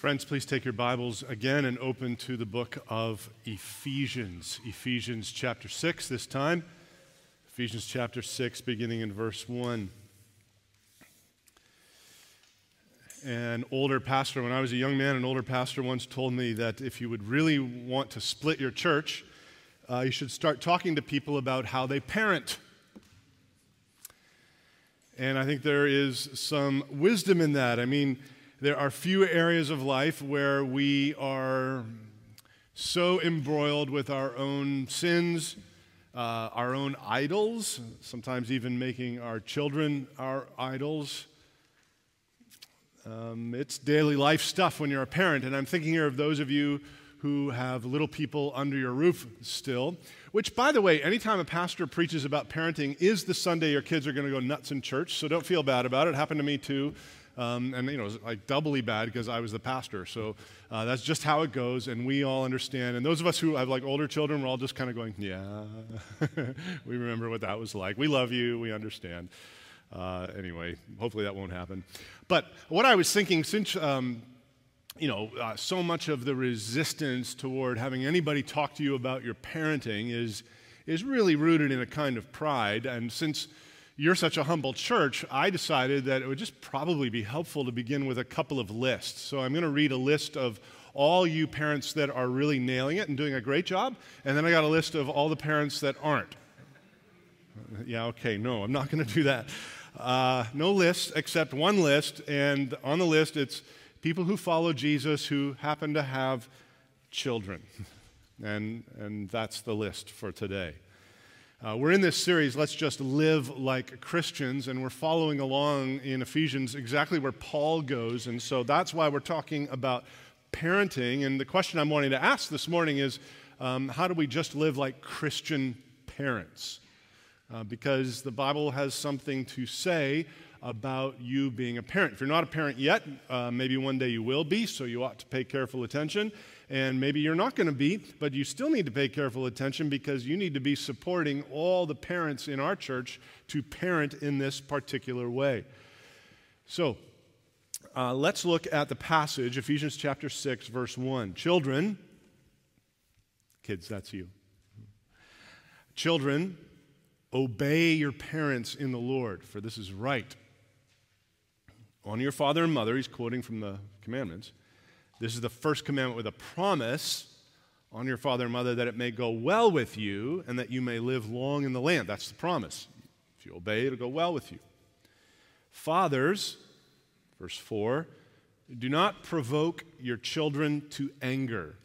Friends, please take your Bibles again and open to the book of Ephesians. Ephesians chapter 6 this time. Ephesians chapter 6, beginning in verse 1. An older pastor, when I was a young man, an older pastor once told me that if you would really want to split your church, uh, you should start talking to people about how they parent. And I think there is some wisdom in that. I mean, there are few areas of life where we are so embroiled with our own sins, uh, our own idols, sometimes even making our children our idols. Um, it's daily life stuff when you're a parent, and I'm thinking here of those of you who have little people under your roof still. Which, by the way, anytime a pastor preaches about parenting is the Sunday your kids are going to go nuts in church, so don't feel bad about it. It happened to me too. Um, and, you know, like doubly bad because I was the pastor. So uh, that's just how it goes, and we all understand. And those of us who have like older children, we're all just kind of going, yeah, we remember what that was like. We love you, we understand. Uh, anyway, hopefully that won't happen. But what I was thinking, since um, you know, uh, so much of the resistance toward having anybody talk to you about your parenting is is really rooted in a kind of pride. And since you're such a humble church, I decided that it would just probably be helpful to begin with a couple of lists. So I'm going to read a list of all you parents that are really nailing it and doing a great job, and then I got a list of all the parents that aren't. Yeah, okay, no, I'm not going to do that. Uh, no list except one list, and on the list it's people who follow Jesus who happen to have children. And, and that's the list for today. Uh, we're in this series, Let's Just Live Like Christians, and we're following along in Ephesians exactly where Paul goes. And so that's why we're talking about parenting. And the question I'm wanting to ask this morning is um, how do we just live like Christian parents? Uh, because the Bible has something to say about you being a parent. If you're not a parent yet, uh, maybe one day you will be, so you ought to pay careful attention and maybe you're not going to be, but you still need to pay careful attention because you need to be supporting all the parents in our church to parent in this particular way. So, uh, let's look at the passage, Ephesians chapter 6, verse 1. Children, kids, that's you. Children, obey your parents in the Lord, for this is right. Honor your father and mother, he's quoting from the commandments this is the first commandment with a promise on your father and mother that it may go well with you and that you may live long in the land. That's the promise. If you obey, it'll go well with you. Fathers, verse 4, do not provoke your children to anger,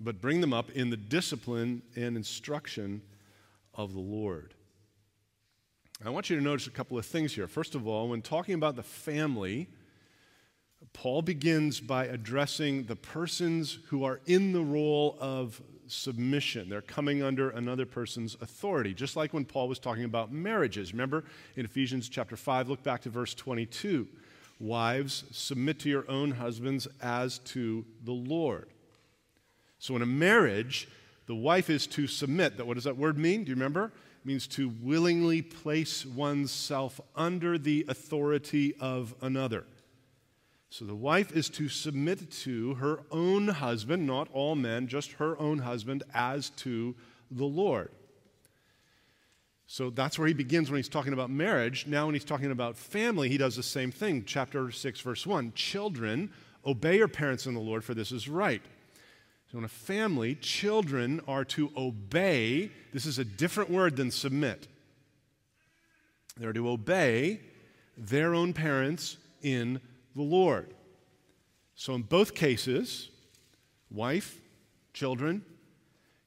but bring them up in the discipline and instruction of the Lord. I want you to notice a couple of things here. First of all, when talking about the family, Paul begins by addressing the persons who are in the role of submission. They're coming under another person's authority, just like when Paul was talking about marriages. Remember in Ephesians chapter 5, look back to verse 22. Wives, submit to your own husbands as to the Lord. So in a marriage, the wife is to submit. That What does that word mean? Do you remember? It means to willingly place oneself under the authority of another. So the wife is to submit to her own husband, not all men, just her own husband, as to the Lord. So that's where he begins when he's talking about marriage. Now, when he's talking about family, he does the same thing. Chapter 6, verse 1 Children, obey your parents in the Lord, for this is right. So, in a family, children are to obey. This is a different word than submit. They're to obey their own parents in the Lord. So, in both cases, wife, children,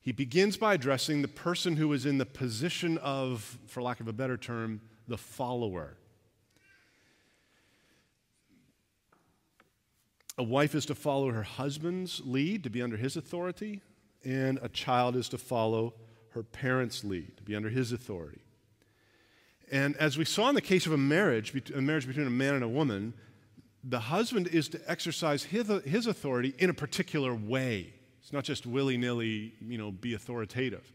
he begins by addressing the person who is in the position of, for lack of a better term, the follower. A wife is to follow her husband's lead, to be under his authority, and a child is to follow her parents' lead, to be under his authority. And as we saw in the case of a marriage, a marriage between a man and a woman, the husband is to exercise his, his authority in a particular way. It's not just willy nilly, you know, be authoritative.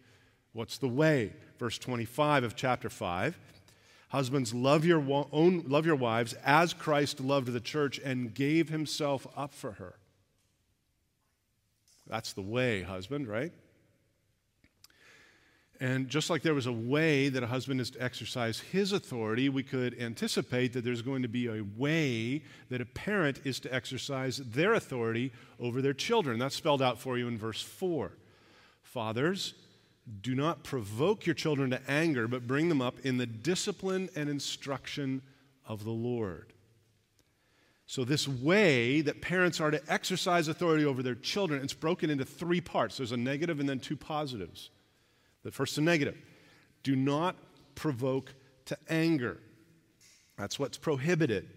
What's the way? Verse 25 of chapter 5. Husbands, love your, own, love your wives as Christ loved the church and gave himself up for her. That's the way, husband, right? And just like there was a way that a husband is to exercise his authority, we could anticipate that there's going to be a way that a parent is to exercise their authority over their children. That's spelled out for you in verse 4. Fathers, do not provoke your children to anger, but bring them up in the discipline and instruction of the Lord. So, this way that parents are to exercise authority over their children, it's broken into three parts. There's a negative and then two positives. The first, the negative. Do not provoke to anger. That's what's prohibited.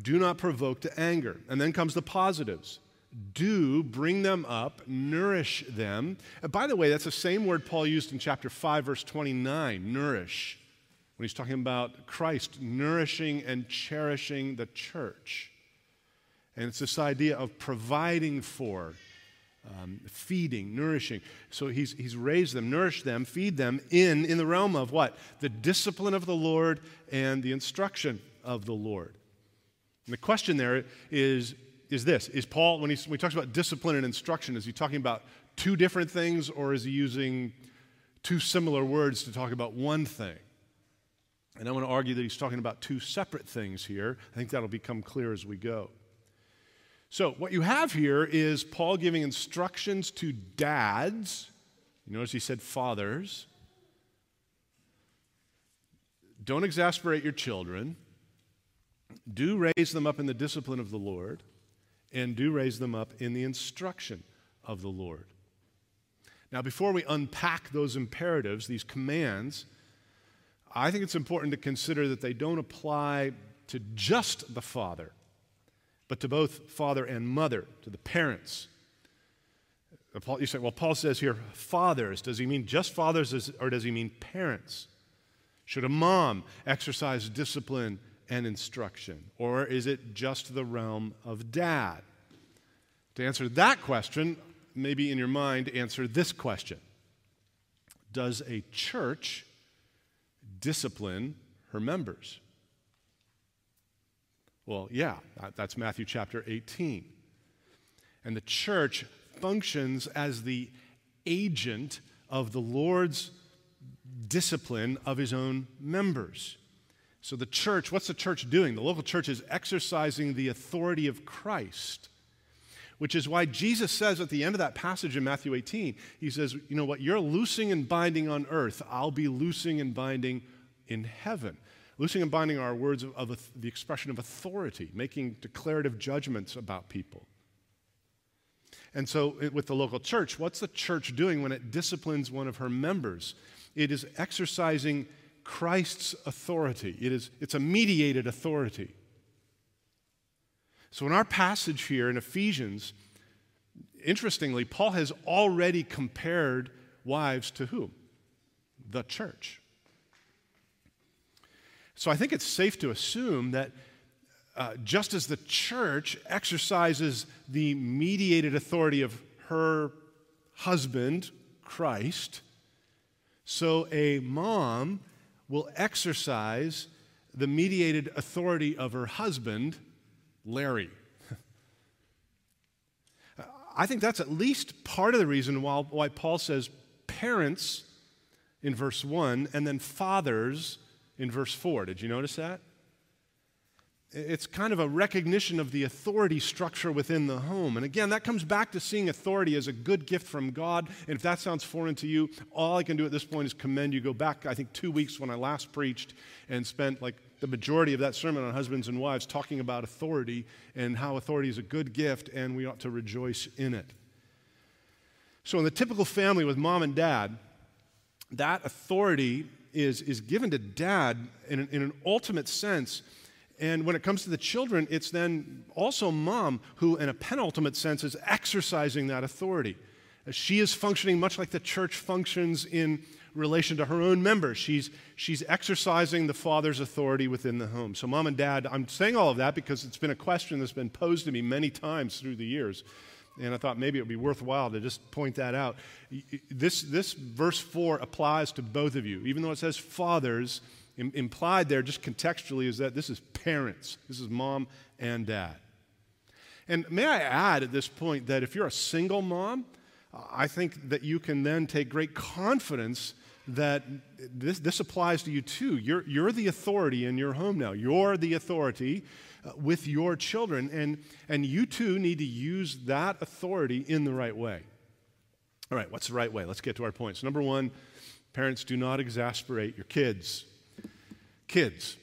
Do not provoke to anger. And then comes the positives do bring them up, nourish them. And by the way, that's the same word Paul used in chapter 5, verse 29 nourish, when he's talking about Christ nourishing and cherishing the church. And it's this idea of providing for, um, feeding, nourishing. So he's, he's raised them, nourished them, feed them in, in the realm of what? The discipline of the Lord and the instruction of the Lord. And the question there is is this Is Paul, when, he, when he talks about discipline and instruction, is he talking about two different things or is he using two similar words to talk about one thing? And I want to argue that he's talking about two separate things here. I think that'll become clear as we go. So, what you have here is Paul giving instructions to dads. You notice he said fathers. Don't exasperate your children. Do raise them up in the discipline of the Lord and do raise them up in the instruction of the Lord. Now, before we unpack those imperatives, these commands, I think it's important to consider that they don't apply to just the father, but to both father and mother, to the parents. Uh, you say, well, Paul says here, fathers. Does he mean just fathers or does he mean parents? Should a mom exercise discipline and instruction? Or is it just the realm of dad? To answer that question, maybe in your mind, answer this question Does a church discipline her members? Well, yeah, that's Matthew chapter 18. And the church functions as the agent of the Lord's discipline of his own members. So, the church, what's the church doing? The local church is exercising the authority of Christ, which is why Jesus says at the end of that passage in Matthew 18, He says, You know what? You're loosing and binding on earth, I'll be loosing and binding in heaven. Loosing and binding are words of, of the expression of authority, making declarative judgments about people. And so, with the local church, what's the church doing when it disciplines one of her members? It is exercising Christ's authority. It is, it's a mediated authority. So, in our passage here in Ephesians, interestingly, Paul has already compared wives to whom? The church. So, I think it's safe to assume that uh, just as the church exercises the mediated authority of her husband, Christ, so a mom will exercise the mediated authority of her husband, Larry. I think that's at least part of the reason why, why Paul says parents in verse 1 and then fathers in verse 4. Did you notice that? It's kind of a recognition of the authority structure within the home. And again, that comes back to seeing authority as a good gift from God. And if that sounds foreign to you, all I can do at this point is commend you. Go back, I think, two weeks when I last preached and spent like the majority of that sermon on husbands and wives talking about authority and how authority is a good gift and we ought to rejoice in it. So, in the typical family with mom and dad, that authority is, is given to dad in an, in an ultimate sense and when it comes to the children, it's then also mom who, in a penultimate sense, is exercising that authority. She is functioning much like the church functions in relation to her own members. She's, she's exercising the father's authority within the home. So, mom and dad, I'm saying all of that because it's been a question that's been posed to me many times through the years. And I thought maybe it would be worthwhile to just point that out. This, this verse 4 applies to both of you. Even though it says fathers, implied there just contextually is that this is parents. This is mom and dad. And may I add at this point that if you're a single mom, I think that you can then take great confidence that this, this applies to you too. You're, you're the authority in your home now. You're the authority with your children, and, and you too need to use that authority in the right way. All right, what's the right way? Let's get to our points. Number one, parents do not exasperate your kids. Kids,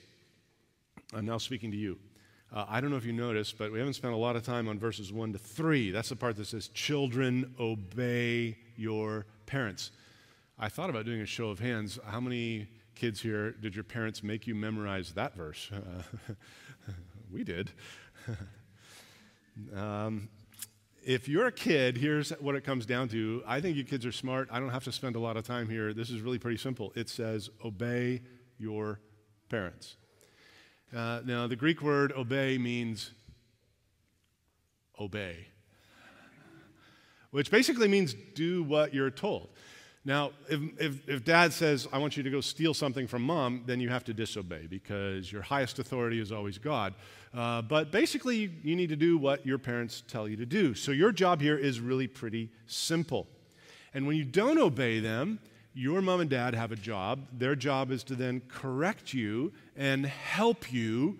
I'm now speaking to you. Uh, I don't know if you noticed, but we haven't spent a lot of time on verses 1 to 3. That's the part that says, Children, obey your parents. I thought about doing a show of hands. How many kids here did your parents make you memorize that verse? Uh, we did. um, if you're a kid, here's what it comes down to. I think you kids are smart. I don't have to spend a lot of time here. This is really pretty simple. It says, obey your parents. Uh, now, the Greek word obey means obey, which basically means do what you're told. Now, if, if, if, dad says, I want you to go steal something from mom, then you have to disobey because your highest authority is always God. Uh, but basically, you need to do what your parents tell you to do. So your job here is really pretty simple. And when you don't obey them, your mom and dad have a job. Their job is to then correct you and help you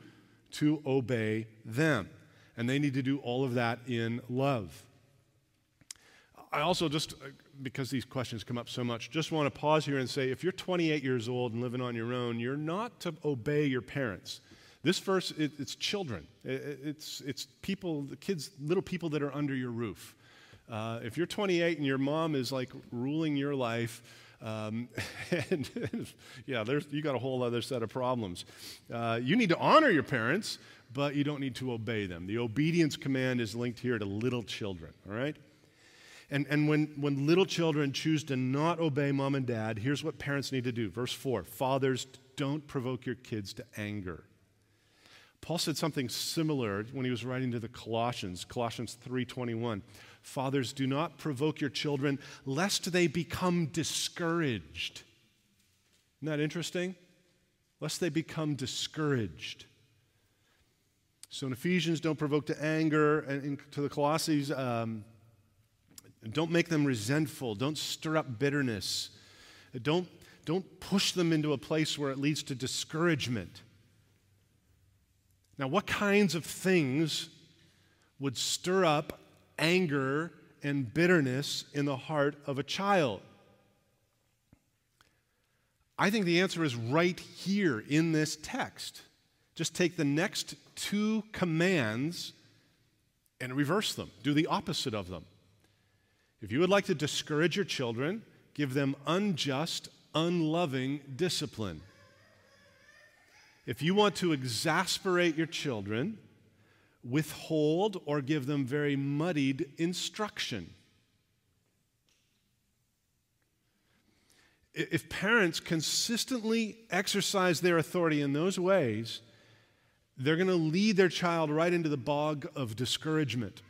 to obey them. And they need to do all of that in love. I also just, uh, because these questions come up so much, just want to pause here and say if you're 28 years old and living on your own, you're not to obey your parents. This verse, it, it's children. It, it's, it's people, the kids, little people that are under your roof. Uh, if you're 28 and your mom is like ruling your life, um, and yeah, there's, you got a whole other set of problems. Uh, you need to honor your parents, but you don't need to obey them. The obedience command is linked here to little children, all right? And, and when, when little children choose to not obey mom and dad, here's what parents need to do. Verse 4 Fathers, don't provoke your kids to anger. Paul said something similar when he was writing to the Colossians, Colossians 3:21. Fathers, do not provoke your children lest they become discouraged. Isn't that interesting? Lest they become discouraged. So in Ephesians, don't provoke to anger, and to the Colossians, um, don't make them resentful. Don't stir up bitterness. Don't, don't push them into a place where it leads to discouragement. Now, what kinds of things would stir up anger and bitterness in the heart of a child? I think the answer is right here in this text. Just take the next two commands and reverse them, do the opposite of them. If you would like to discourage your children, give them unjust, unloving discipline. If you want to exasperate your children, withhold or give them very muddied instruction. If parents consistently exercise their authority in those ways, they're going to lead their child right into the bog of discouragement.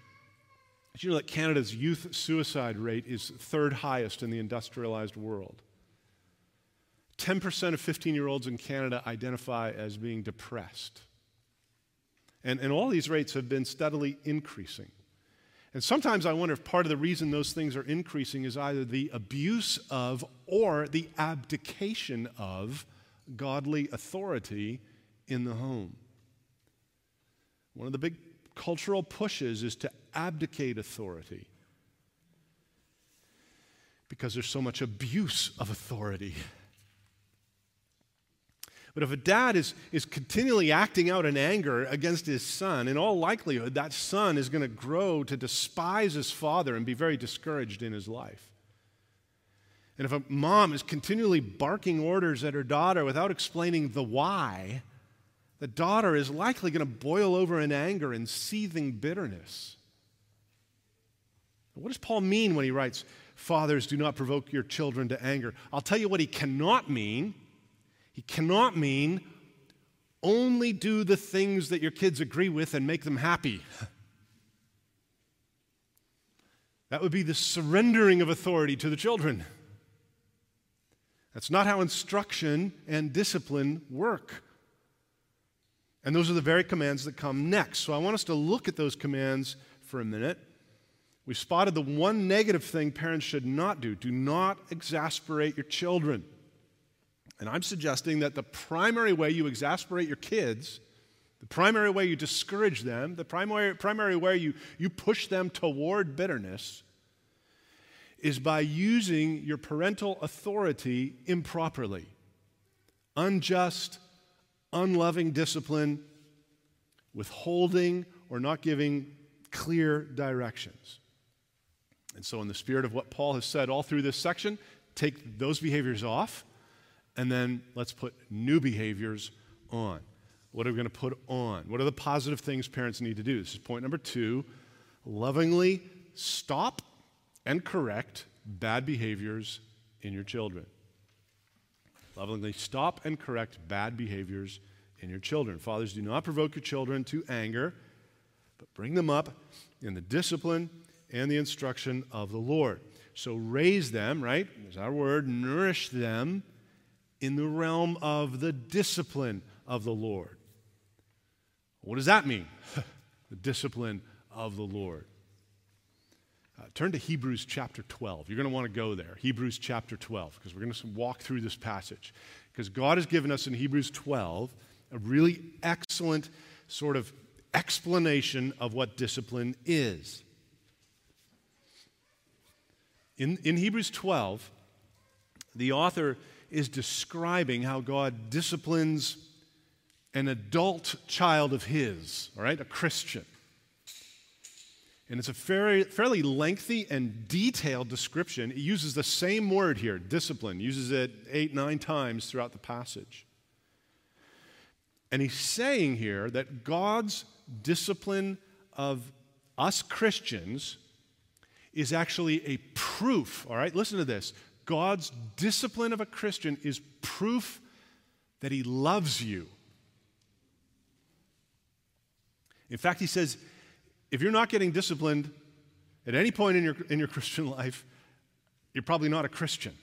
Did you know that Canada's youth suicide rate is third highest in the industrialized world? 10% of 15 year olds in Canada identify as being depressed. And, and all these rates have been steadily increasing. And sometimes I wonder if part of the reason those things are increasing is either the abuse of or the abdication of godly authority in the home. One of the big cultural pushes is to abdicate authority because there's so much abuse of authority. But if a dad is, is continually acting out in anger against his son, in all likelihood, that son is going to grow to despise his father and be very discouraged in his life. And if a mom is continually barking orders at her daughter without explaining the why, the daughter is likely going to boil over in anger and seething bitterness. What does Paul mean when he writes, Fathers, do not provoke your children to anger? I'll tell you what he cannot mean he cannot mean only do the things that your kids agree with and make them happy. That would be the surrendering of authority to the children. That's not how instruction and discipline work. And those are the very commands that come next. So I want us to look at those commands for a minute. We've spotted the one negative thing parents should not do do not exasperate your children. And I'm suggesting that the primary way you exasperate your kids, the primary way you discourage them, the primary, primary way you, you push them toward bitterness is by using your parental authority improperly. Unjust, unloving discipline, withholding, or not giving clear directions. And so, in the spirit of what Paul has said all through this section, take those behaviors off, and then let's put new behaviors on. What are we going to put on? What are the positive things parents need to do? This is point number two lovingly stop and correct bad behaviors in your children. Lovingly stop and correct bad behaviors in your children. Fathers, do not provoke your children to anger, but bring them up in the discipline and the instruction of the Lord. So raise them, right? There's our word, nourish them in the realm of the discipline of the Lord. What does that mean? the discipline of the Lord. Uh, turn to Hebrews chapter 12. You're going to want to go there. Hebrews chapter 12, because we're going to walk through this passage. Because God has given us in Hebrews 12 a really excellent sort of explanation of what discipline is. In, in Hebrews 12, the author is describing how God disciplines an adult child of his, all right, a Christian. And it's a very, fairly lengthy and detailed description. It uses the same word here, discipline, uses it eight, nine times throughout the passage. And he's saying here that God's discipline of us Christians is actually a proof, all right? Listen to this. God's discipline of a Christian is proof that he loves you. In fact, he says, if you're not getting disciplined at any point in your, in your Christian life, you're probably not a Christian.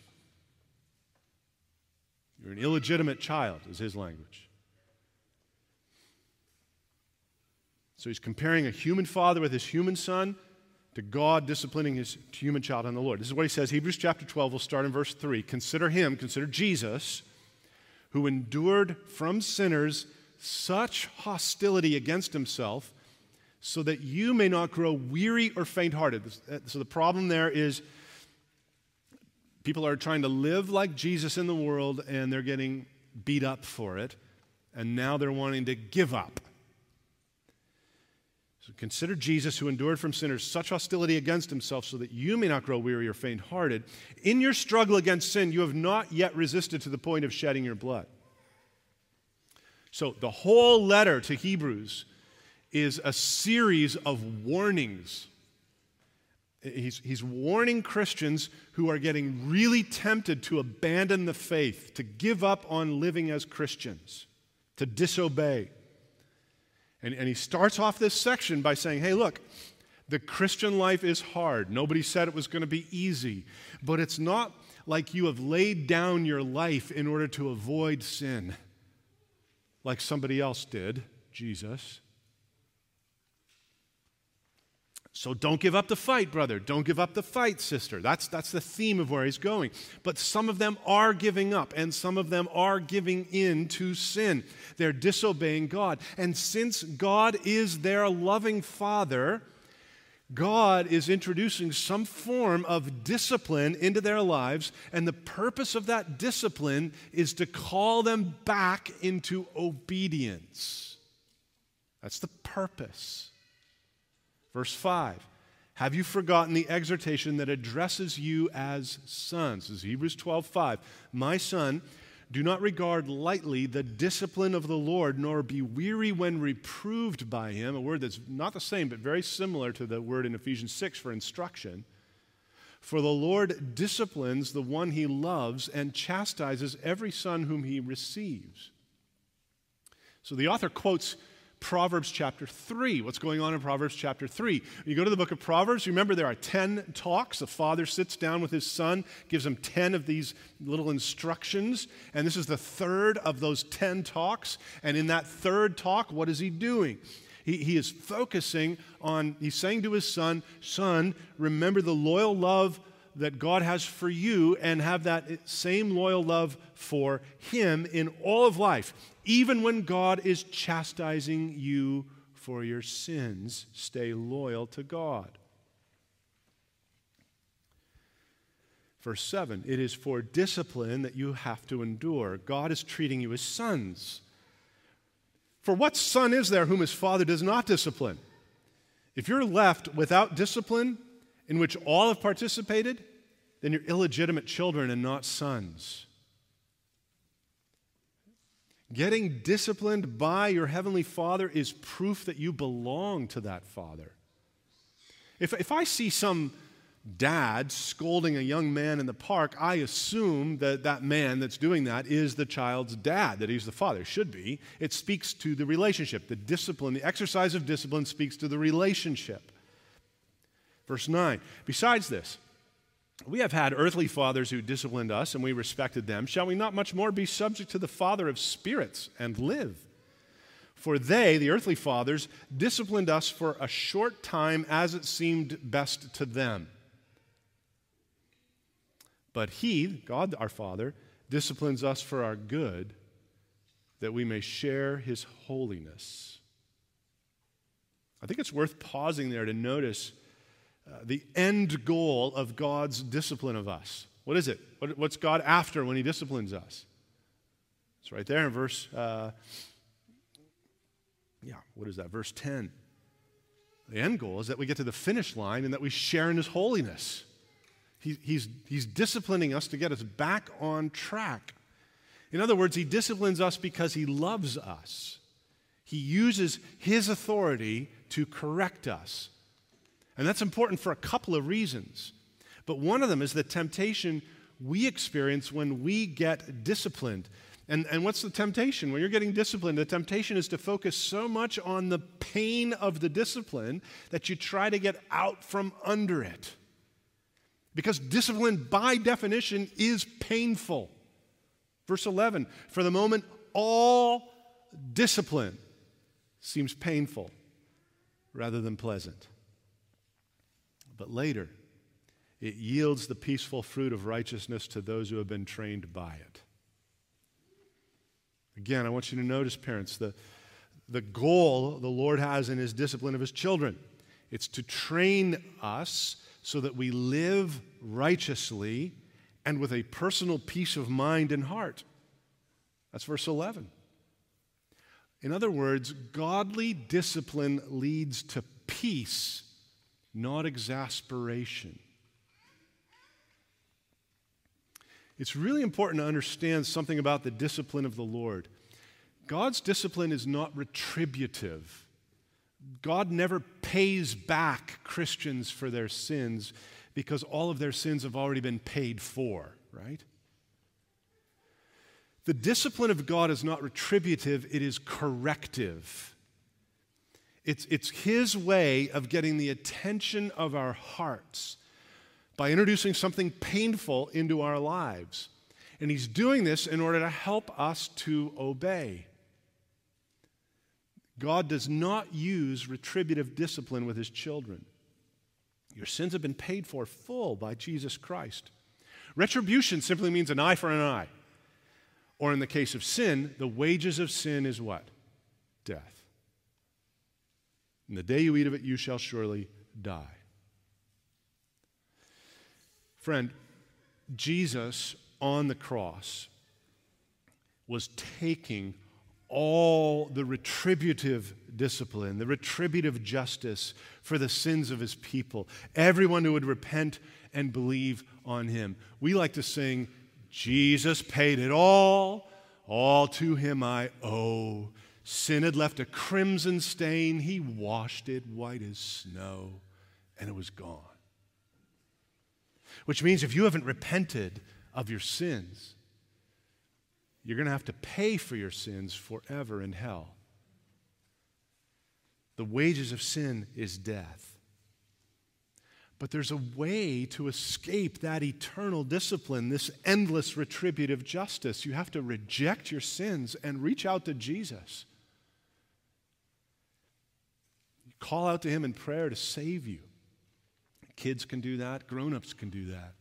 You're an illegitimate child, is his language. So he's comparing a human father with his human son to God disciplining his human child in the Lord. This is what he says. Hebrews chapter 12, we'll start in verse 3. Consider him, consider Jesus, who endured from sinners such hostility against himself, so that you may not grow weary or faint hearted. Uh, so the problem there is people are trying to live like Jesus in the world and they're getting beat up for it, and now they're wanting to give up. So consider Jesus, who endured from sinners such hostility against himself, so that you may not grow weary or faint hearted. In your struggle against sin, you have not yet resisted to the point of shedding your blood. So the whole letter to Hebrews is a series of warnings. He's, he's warning Christians who are getting really tempted to abandon the faith, to give up on living as Christians, to disobey. And, and he starts off this section by saying, hey, look, the Christian life is hard. Nobody said it was going to be easy. But it's not like you have laid down your life in order to avoid sin, like somebody else did, Jesus. So don't give up the fight, brother. Don't give up the fight, sister. That's, that's the theme of where he's going. But some of them are giving up, and some of them are giving in to sin. They're disobeying God. And since God is their loving Father, God is introducing some form of discipline into their lives, and the purpose of that discipline is to call them back into obedience. That's the purpose. Verse 5 Have you forgotten the exhortation that addresses you as sons? This is Hebrews 12 5. My son, do not regard lightly the discipline of the Lord, nor be weary when reproved by him, a word that's not the same, but very similar to the word in Ephesians 6 for instruction. For the Lord disciplines the one he loves and chastises every son whom he receives. So the author quotes Proverbs chapter 3. What's going on in Proverbs chapter 3? You go to the book of Proverbs, remember there are 10 talks. The father sits down with his son, gives him 10 of these little instructions, and this is the third of those 10 talks. And in that third talk, what is he doing? He, he is focusing on, he's saying to his son, Son, remember the loyal love that God has for you and have that same loyal love for Him in all of life. Even when God is chastising you for your sins, stay loyal to God. Verse 7 It is for discipline that you have to endure. God is treating you as sons. For what son is there whom his father does not discipline? If you're left without discipline, in which all have participated, then you're illegitimate children and not sons. Getting disciplined by your Heavenly Father is proof that you belong to that Father. If, if I see some dad scolding a young man in the park, I assume that that man that's doing that is the child's dad, that he's the father. Should be. It speaks to the relationship. The discipline, the exercise of discipline speaks to the relationship. Verse 9. Besides this, we have had earthly fathers who disciplined us, and we respected them. Shall we not much more be subject to the Father of spirits and live? For they, the earthly fathers, disciplined us for a short time as it seemed best to them. But He, God our Father, disciplines us for our good, that we may share His holiness. I think it's worth pausing there to notice uh, the end goal of God's discipline of us. What is it? What, what's God after when He disciplines us? It's right there in verse, uh, yeah, what is that? Verse 10. The end goal is that we get to the finish line and that we share in His holiness. He, he's, he's disciplining us to get us back on track. In other words, He disciplines us because He loves us. He uses His authority to correct us and that's important for a couple of reasons. But one of them is the temptation we experience when we get disciplined. And, and what's the temptation? When you're getting disciplined, the temptation is to focus so much on the pain of the discipline that you try to get out from under it. Because discipline, by definition, is painful. Verse 11 For the moment, all discipline seems painful rather than pleasant but later it yields the peaceful fruit of righteousness to those who have been trained by it. Again, I want you to notice, parents, the, the goal the Lord has in his discipline of his children. It's to train us so that we live righteously and with a personal peace of mind and heart. That's verse 11. In other words, godly discipline leads to peace not exasperation. It's really important to understand something about the discipline of the Lord. God's discipline is not retributive. God never pays back Christians for their sins because all of their sins have already been paid for, right? The discipline of God is not retributive, it is corrective. It's, it's His way of getting the attention of our hearts by introducing something painful into our lives. And He's doing this in order to help us to obey. God does not use retributive discipline with His children. Your sins have been paid for full by Jesus Christ. Retribution simply means an eye for an eye. Or in the case of sin, the wages of sin is what? Death. And the day you eat of it, you shall surely die. Friend, Jesus on the cross was taking all the retributive discipline, the retributive justice for the sins of his people, everyone who would repent and believe on him. We like to sing, Jesus paid it all, all to him I owe. Sin had left a crimson stain. He washed it white as snow, and it was gone. Which means if you haven't repented of your sins, you're going to have to pay for your sins forever in hell. The wages of sin is death. But there's a way to escape that eternal discipline, this endless retributive justice. You have to reject your sins and reach out to Jesus. You call out to Him in prayer to save you. Kids can do that, grown ups can do that.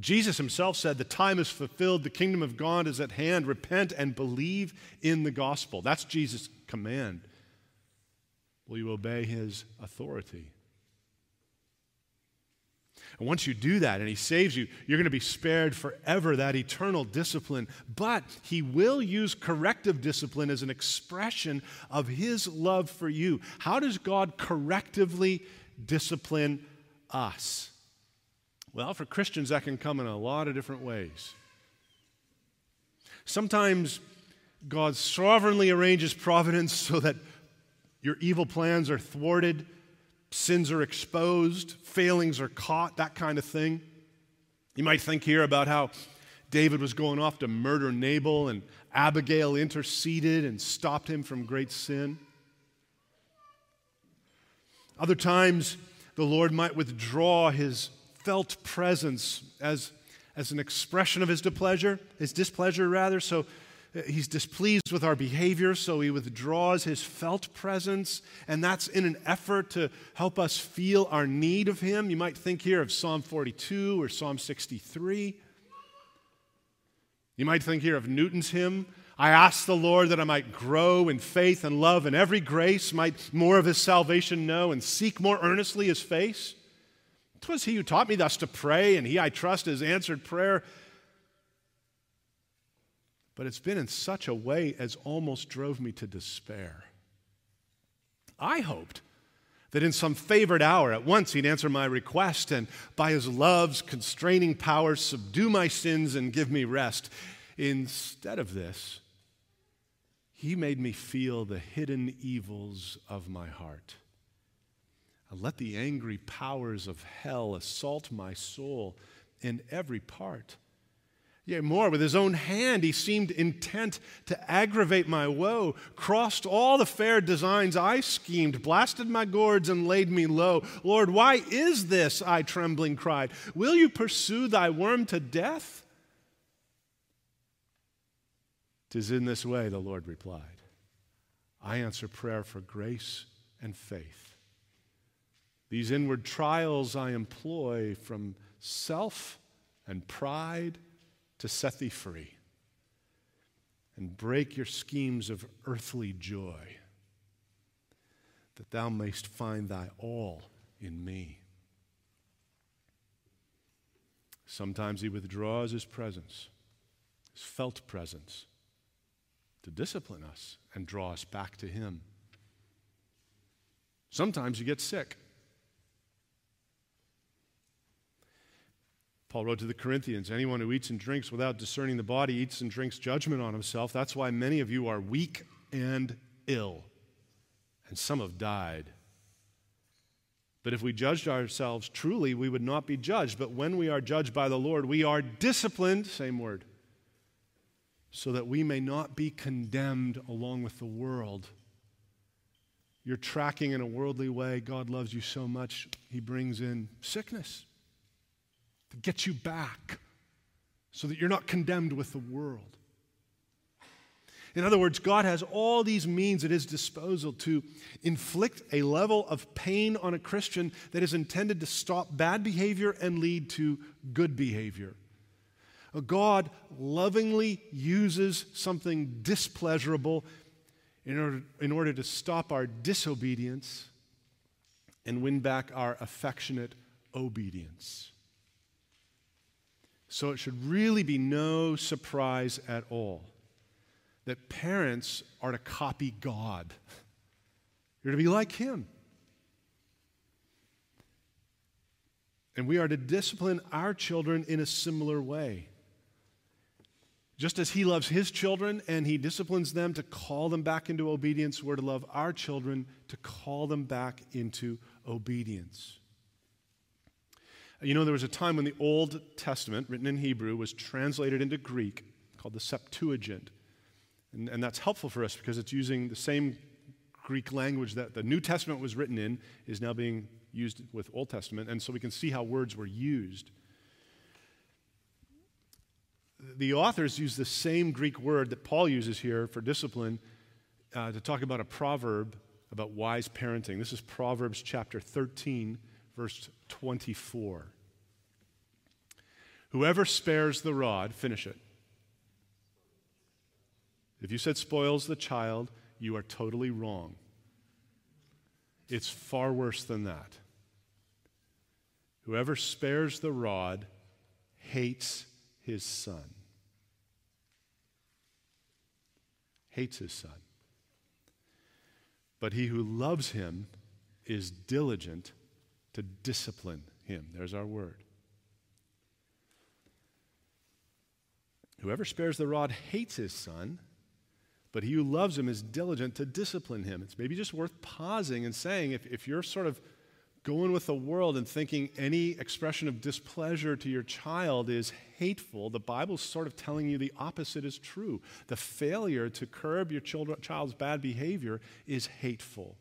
Jesus himself said, The time is fulfilled, the kingdom of God is at hand. Repent and believe in the gospel. That's Jesus' command. Will you obey his authority? And once you do that and he saves you, you're going to be spared forever that eternal discipline. But he will use corrective discipline as an expression of his love for you. How does God correctively discipline us? Well, for Christians, that can come in a lot of different ways. Sometimes God sovereignly arranges providence so that your evil plans are thwarted, sins are exposed, failings are caught, that kind of thing. You might think here about how David was going off to murder Nabal and Abigail interceded and stopped him from great sin. Other times, the Lord might withdraw his felt presence as, as an expression of his displeasure, his displeasure rather, so He's displeased with our behavior, so he withdraws his felt presence, and that's in an effort to help us feel our need of him. You might think here of Psalm 42 or Psalm 63. You might think here of Newton's hymn. I ask the Lord that I might grow in faith and love and every grace, might more of his salvation know, and seek more earnestly his face. Twas he who taught me thus to pray, and he I trust has answered prayer but it's been in such a way as almost drove me to despair. I hoped that in some favored hour at once he'd answer my request and by his love's constraining power subdue my sins and give me rest. Instead of this, he made me feel the hidden evils of my heart. And let the angry powers of hell assault my soul in every part. Yea, more, with his own hand he seemed intent to aggravate my woe, crossed all the fair designs I schemed, blasted my gourds and laid me low. Lord, why is this? I trembling cried. Will you pursue thy worm to death? Tis in this way, the Lord replied. I answer prayer for grace and faith. These inward trials I employ from self and pride to set thee free and break your schemes of earthly joy, that thou mayst find thy all in me. Sometimes he withdraws his presence, his felt presence, to discipline us and draw us back to him. Sometimes you get sick. Paul wrote to the Corinthians anyone who eats and drinks without discerning the body eats and drinks judgment on himself. That's why many of you are weak and ill, and some have died. But if we judged ourselves truly, we would not be judged. But when we are judged by the Lord, we are disciplined, same word, so that we may not be condemned along with the world. You're tracking in a worldly way. God loves you so much, He brings in sickness to get you back so that you're not condemned with the world. In other words, God has all these means at his disposal to inflict a level of pain on a Christian that is intended to stop bad behavior and lead to good behavior. God lovingly uses something displeasurable in order, in order to stop our disobedience and win back our affectionate obedience. So it should really be no surprise at all that parents are to copy God. You're to be like Him. And we are to discipline our children in a similar way. Just as He loves His children and He disciplines them to call them back into obedience, we're to love our children to call them back into obedience. You know, there was a time when the Old Testament, written in Hebrew, was translated into Greek called the Septuagint. And, and that's helpful for us because it's using the same Greek language that the New Testament was written in is now being used with Old Testament, and so we can see how words were used. The authors use the same Greek word that Paul uses here for discipline uh, to talk about a proverb about wise parenting. This is Proverbs chapter 13, verse 24. Whoever spares the rod, finish it. If you said spoils the child, you are totally wrong. It's far worse than that. Whoever spares the rod hates his son. Hates his son. But he who loves him is diligent to discipline him. There's our word. Whoever spares the rod hates his son but he who loves him is diligent to discipline him. It's maybe just worth pausing and saying if, if you're sort of going with the world and thinking any expression of displeasure to your child is hateful, the Bible's sort of telling you the opposite is true. The failure to curb your child's bad behavior is hateful.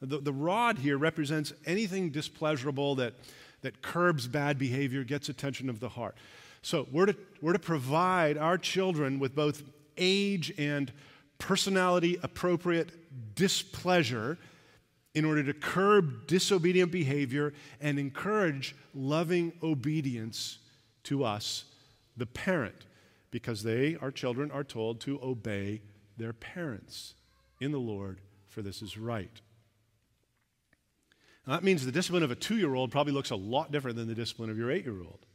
The, the rod here represents anything displeasurable that, that curbs bad behavior, gets attention of the heart. So we're to, we're to provide our children with both age and personality appropriate displeasure in order to curb disobedient behavior and encourage loving obedience to us, the parent, because they, our children, are told to obey their parents in the Lord, for this is right. Now, that means the discipline of a two year old probably looks a lot different than the discipline of your eight year old.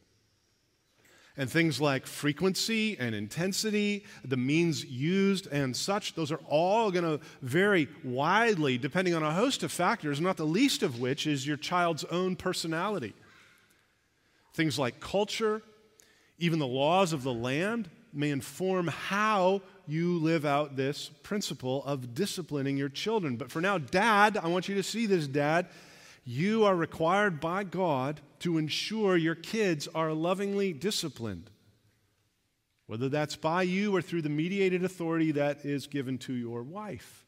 And things like frequency and intensity, the means used, and such, those are all going to vary widely depending on a host of factors, not the least of which is your child's own personality. Things like culture, even the laws of the land, may inform how you live out this principle of disciplining your children. But for now, dad, I want you to see this, dad. You are required by God to ensure your kids are lovingly disciplined, whether that's by you or through the mediated authority that is given to your wife.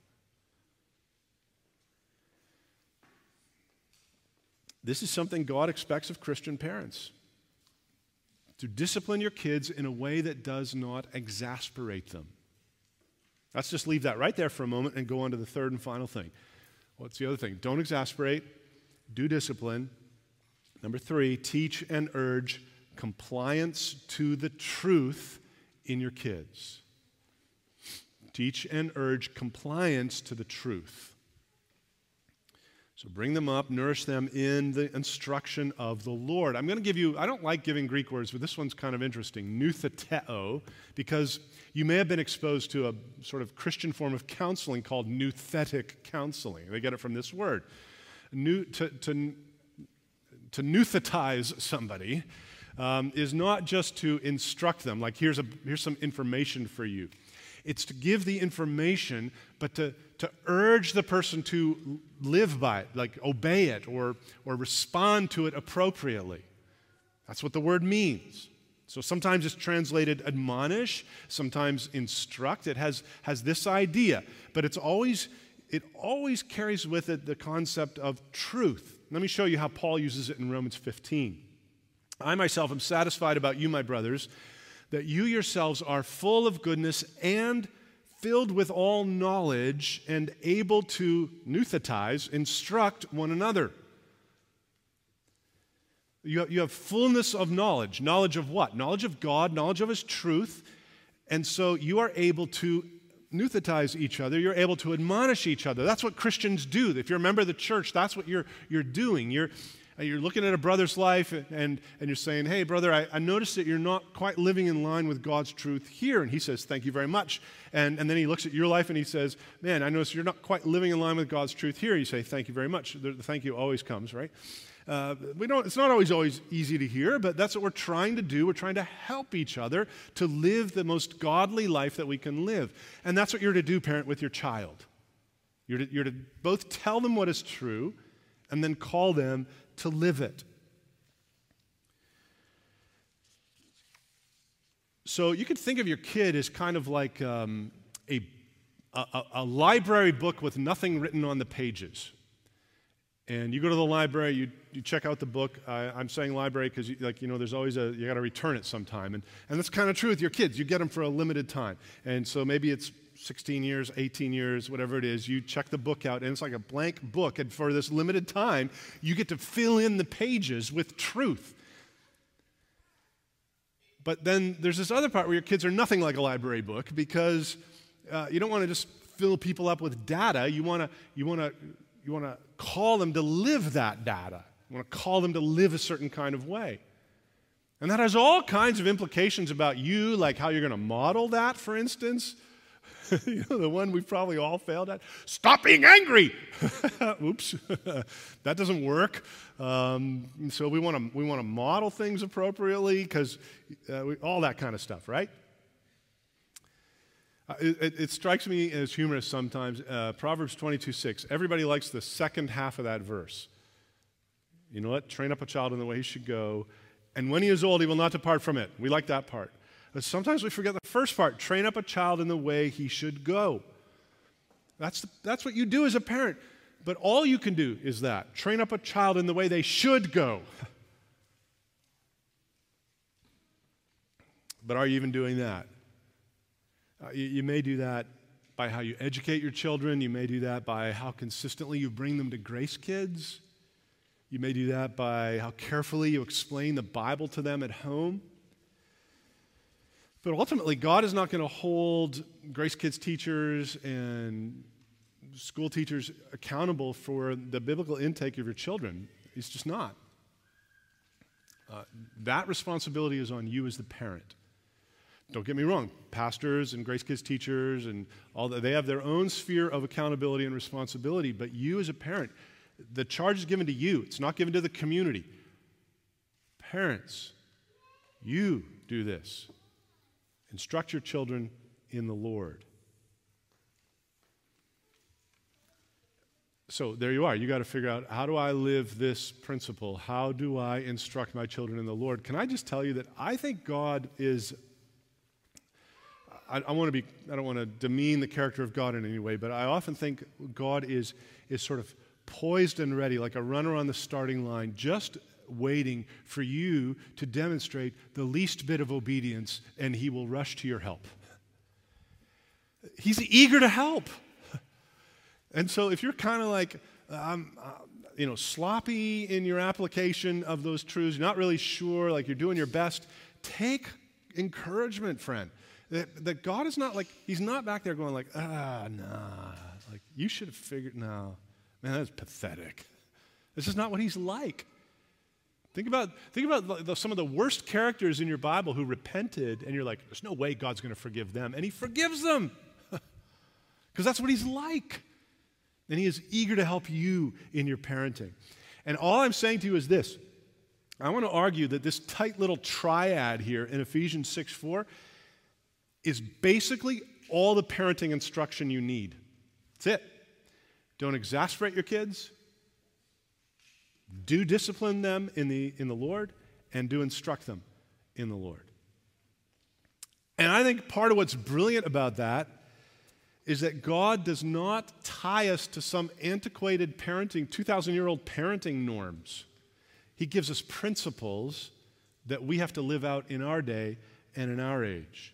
This is something God expects of Christian parents to discipline your kids in a way that does not exasperate them. Let's just leave that right there for a moment and go on to the third and final thing. What's the other thing? Don't exasperate, do discipline. Number three, teach and urge compliance to the truth in your kids. Teach and urge compliance to the truth. So bring them up, nourish them in the instruction of the Lord. I'm going to give you, I don't like giving Greek words, but this one's kind of interesting, noutheteo, because you may have been exposed to a sort of Christian form of counseling called nouthetic counseling. They get it from this word new, to, to, to nouthetize somebody um, is not just to instruct them, like here's, a, here's some information for you. It's to give the information, but to, to urge the person to live by it, like obey it or, or respond to it appropriately. That's what the word means. So sometimes it's translated admonish, sometimes instruct. It has, has this idea, but it's always it always carries with it the concept of truth. Let me show you how Paul uses it in Romans 15. I myself am satisfied about you, my brothers, that you yourselves are full of goodness and filled with all knowledge and able to nouthetize, instruct one another. You have, you have fullness of knowledge. Knowledge of what? Knowledge of God, knowledge of His truth. And so you are able to nouthetize each other. You're able to admonish each other. That's what Christians do. If you're a member of the church, that's what you're, you're doing. You're, uh, you're looking at a brother's life and, and you're saying, Hey, brother, I, I noticed that you're not quite living in line with God's truth here. And he says, Thank you very much. And, and then he looks at your life and he says, Man, I noticed you're not quite living in line with God's truth here. You say, Thank you very much. The, the thank you always comes, right? Uh, we don't, it's not always always easy to hear, but that's what we're trying to do. We're trying to help each other to live the most godly life that we can live. And that's what you're to do, parent, with your child. You're to, you're to both tell them what is true and then call them to live it. So you could think of your kid as kind of like um, a, a, a, a library book with nothing written on the pages. And you go to the library, you, you check out the book. I, am saying library because, like, you know, there's always a, you got to return it sometime. And, and that's kind of true with your kids. You get them for a limited time. And so maybe it's 16 years, 18 years, whatever it is. You check the book out, and it's like a blank book. And for this limited time, you get to fill in the pages with truth. But then there's this other part where your kids are nothing like a library book because uh, you don't want to just fill people up with data. You want to, you want to, you want to call them to live that data. You want to call them to live a certain kind of way. And that has all kinds of implications about you, like how you're going to model that, for instance. you know, the one we've probably all failed at. Stop being angry. Oops, that doesn't work. Um, so we want to we want to model things appropriately because uh, all that kind of stuff, right? Uh, it, it, strikes me as humorous sometimes. Uh, Proverbs 22 6. Everybody likes the second half of that verse. You know what? Train up a child in the way he should go, and when he is old, he will not depart from it. We like that part. But sometimes we forget the first part train up a child in the way he should go. That's, the, that's what you do as a parent. But all you can do is that train up a child in the way they should go. but are you even doing that? Uh, you, you may do that by how you educate your children. You may do that by how consistently you bring them to Grace Kids. You may do that by how carefully you explain the Bible to them at home. But ultimately, God is not going to hold Grace Kids teachers and school teachers accountable for the biblical intake of your children. He's just not. Uh, that responsibility is on you as the parent. Don't get me wrong, pastors and Grace Kids teachers and all that, they have their own sphere of accountability and responsibility, but you as a parent, the charge is given to you. It's not given to the community. Parents, you do this. Instruct your children in the Lord. So there you are. You got to figure out how do I live this principle? How do I instruct my children in the Lord? Can I just tell you that I think God is I, I want to be, I don't want to demean the character of God in any way, but I often think God is, is sort of poised and ready, like a runner on the starting line, just waiting for you to demonstrate the least bit of obedience, and he will rush to your help. He's eager to help. And so if you're kind of like, um, uh, you know, sloppy in your application of those truths, you're not really sure, like you're doing your best, take encouragement, friend. That, that God is not like, He's not back there going like, ah, nah. Like, you should have figured, no. Man, that's pathetic. This is not what He's like. Think about, think about the, some of the worst characters in your Bible who repented, and you're like, there's no way God's going to forgive them. And He forgives them because that's what He's like. And He is eager to help you in your parenting. And all I'm saying to you is this I want to argue that this tight little triad here in Ephesians 6 4 is basically all the parenting instruction you need. That's it. Don't exasperate your kids. Do discipline them in the, in the Lord and do instruct them in the Lord. And I think part of what's brilliant about that is that God does not tie us to some antiquated parenting, 2,000 year old parenting norms. He gives us principles that we have to live out in our day and in our age.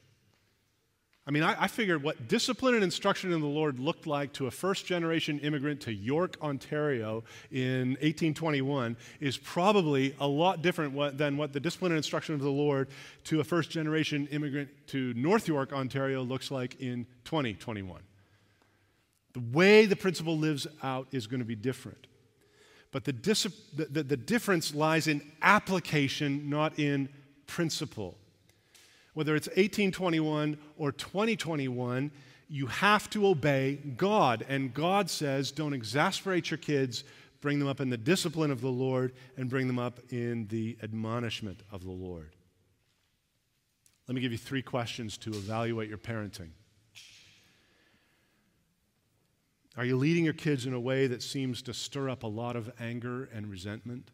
I mean, I, I, figured what discipline and instruction in the Lord looked like to a first generation immigrant to York, Ontario in 1821 is probably a lot different what, than what the discipline and instruction of the Lord to a first generation immigrant to North York, Ontario looks like in 2021. The way the principle lives out is going to be different. But the, the, the, the difference lies in application, not in principle whether it's 1821 or 2021, you have to obey God. And God says, don't exasperate your kids, bring them up in the discipline of the Lord, and bring them up in the admonishment of the Lord. Let me give you three questions to evaluate your parenting. Are you leading your kids in a way that seems to stir up a lot of anger and resentment?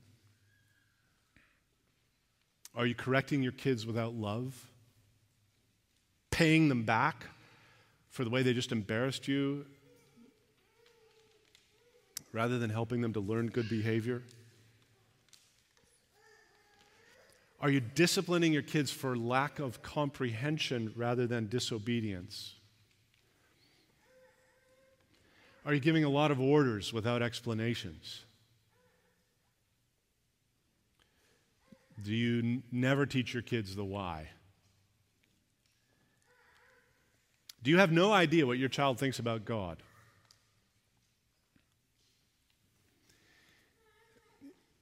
Are you correcting your kids without love? Paying them back for the way they just embarrassed you rather than helping them to learn good behavior? Are you disciplining your kids for lack of comprehension rather than disobedience? Are you giving a lot of orders without explanations? Do you n- never teach your kids the why? Do you have no idea what your child thinks about God?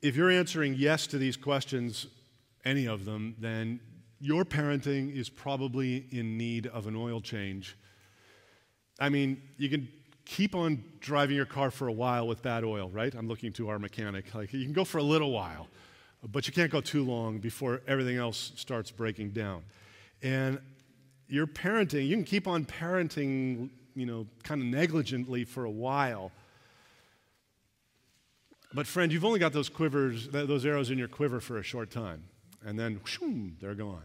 If you're answering yes to these questions, any of them, then your parenting is probably in need of an oil change. I mean, you can keep on driving your car for a while with bad oil, right? I'm looking to our mechanic. Like, you can go for a little while, but you can't go too long before everything else starts breaking down. And your parenting, you can keep on parenting, you know, kind of negligently for a while. But friend, you've only got those quivers, those arrows in your quiver for a short time, and then they're gone.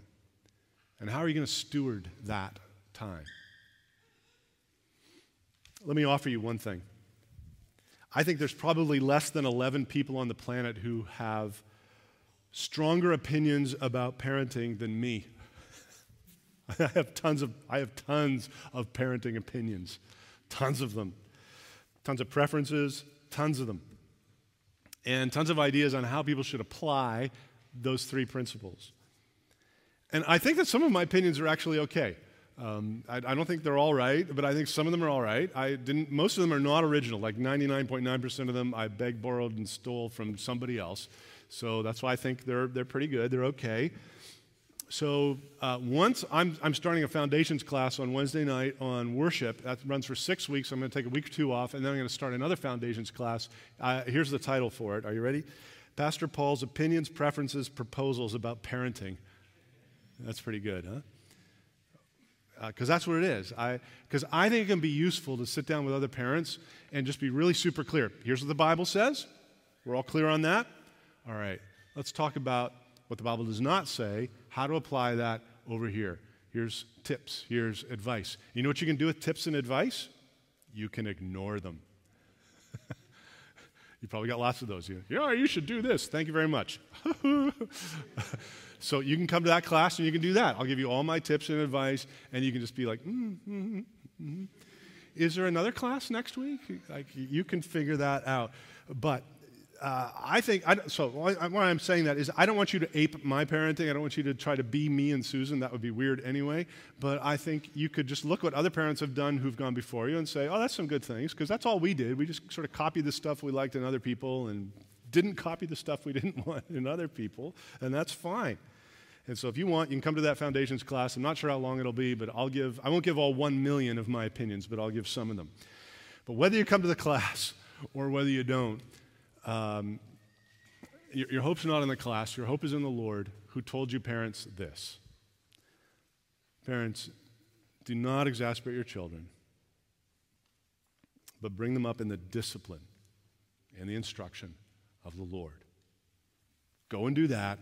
And how are you going to steward that time? Let me offer you one thing. I think there's probably less than 11 people on the planet who have stronger opinions about parenting than me. I have tons of, I have tons of parenting opinions, tons of them, tons of preferences, tons of them, and tons of ideas on how people should apply those three principles. And I think that some of my opinions are actually okay. Um, I, I, don't think they're all right, but I think some of them are all right. I didn't, most of them are not original. Like 99.9% of them I begged, borrowed, and stole from somebody else. So that's why I think they're, they're pretty good. They're okay. So uh, once I'm, I'm starting a foundations class on Wednesday night on worship. That runs for six weeks. I'm going to take a week or two off, and then I'm going to start another foundations class. Uh, here's the title for it. Are you ready? Pastor Paul's opinions, preferences, proposals about parenting. That's pretty good, huh? Because uh, that's what it is. Because I, I think it can be useful to sit down with other parents and just be really super clear. Here's what the Bible says. We're all clear on that? All right. Let's talk about what the Bible does not say, how to apply that over here. Here's tips, here's advice. You know what you can do with tips and advice? You can ignore them. you probably got lots of those. You, yeah, you should do this. Thank you very much. so you can come to that class and you can do that. I'll give you all my tips and advice, and you can just be like, mm, mm, mm, is there another class next week? Like you can figure that out. But uh, I think, I, so why I'm saying that is I don't want you to ape my parenting. I don't want you to try to be me and Susan. That would be weird anyway. But I think you could just look what other parents have done who've gone before you and say, oh, that's some good things, because that's all we did. We just sort of copied the stuff we liked in other people and didn't copy the stuff we didn't want in other people, and that's fine. And so if you want, you can come to that foundations class. I'm not sure how long it'll be, but I'll give, I won't give all one million of my opinions, but I'll give some of them. But whether you come to the class or whether you don't, um, your, your hope's not in the class, your hope is in the Lord who told you, parents, this. Parents, do not exasperate your children, but bring them up in the discipline and the instruction of the Lord. Go and do that,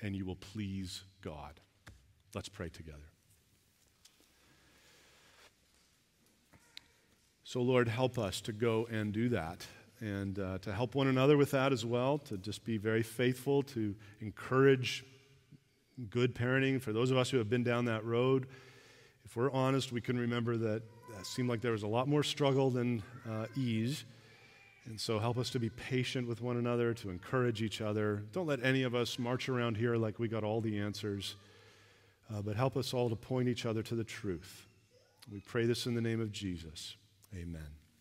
and you will please God. Let's pray together. So, Lord, help us to go and do that and uh, to help one another with that as well, to just be very faithful, to encourage good parenting. For those of us who have been down that road, if we're honest, we can remember that it seemed like there was a lot more struggle than uh, ease. And so help us to be patient with one another, to encourage each other. Don't let any of us march around here like we got all the answers, uh, but help us all to point each other to the truth. We pray this in the name of Jesus. Amen.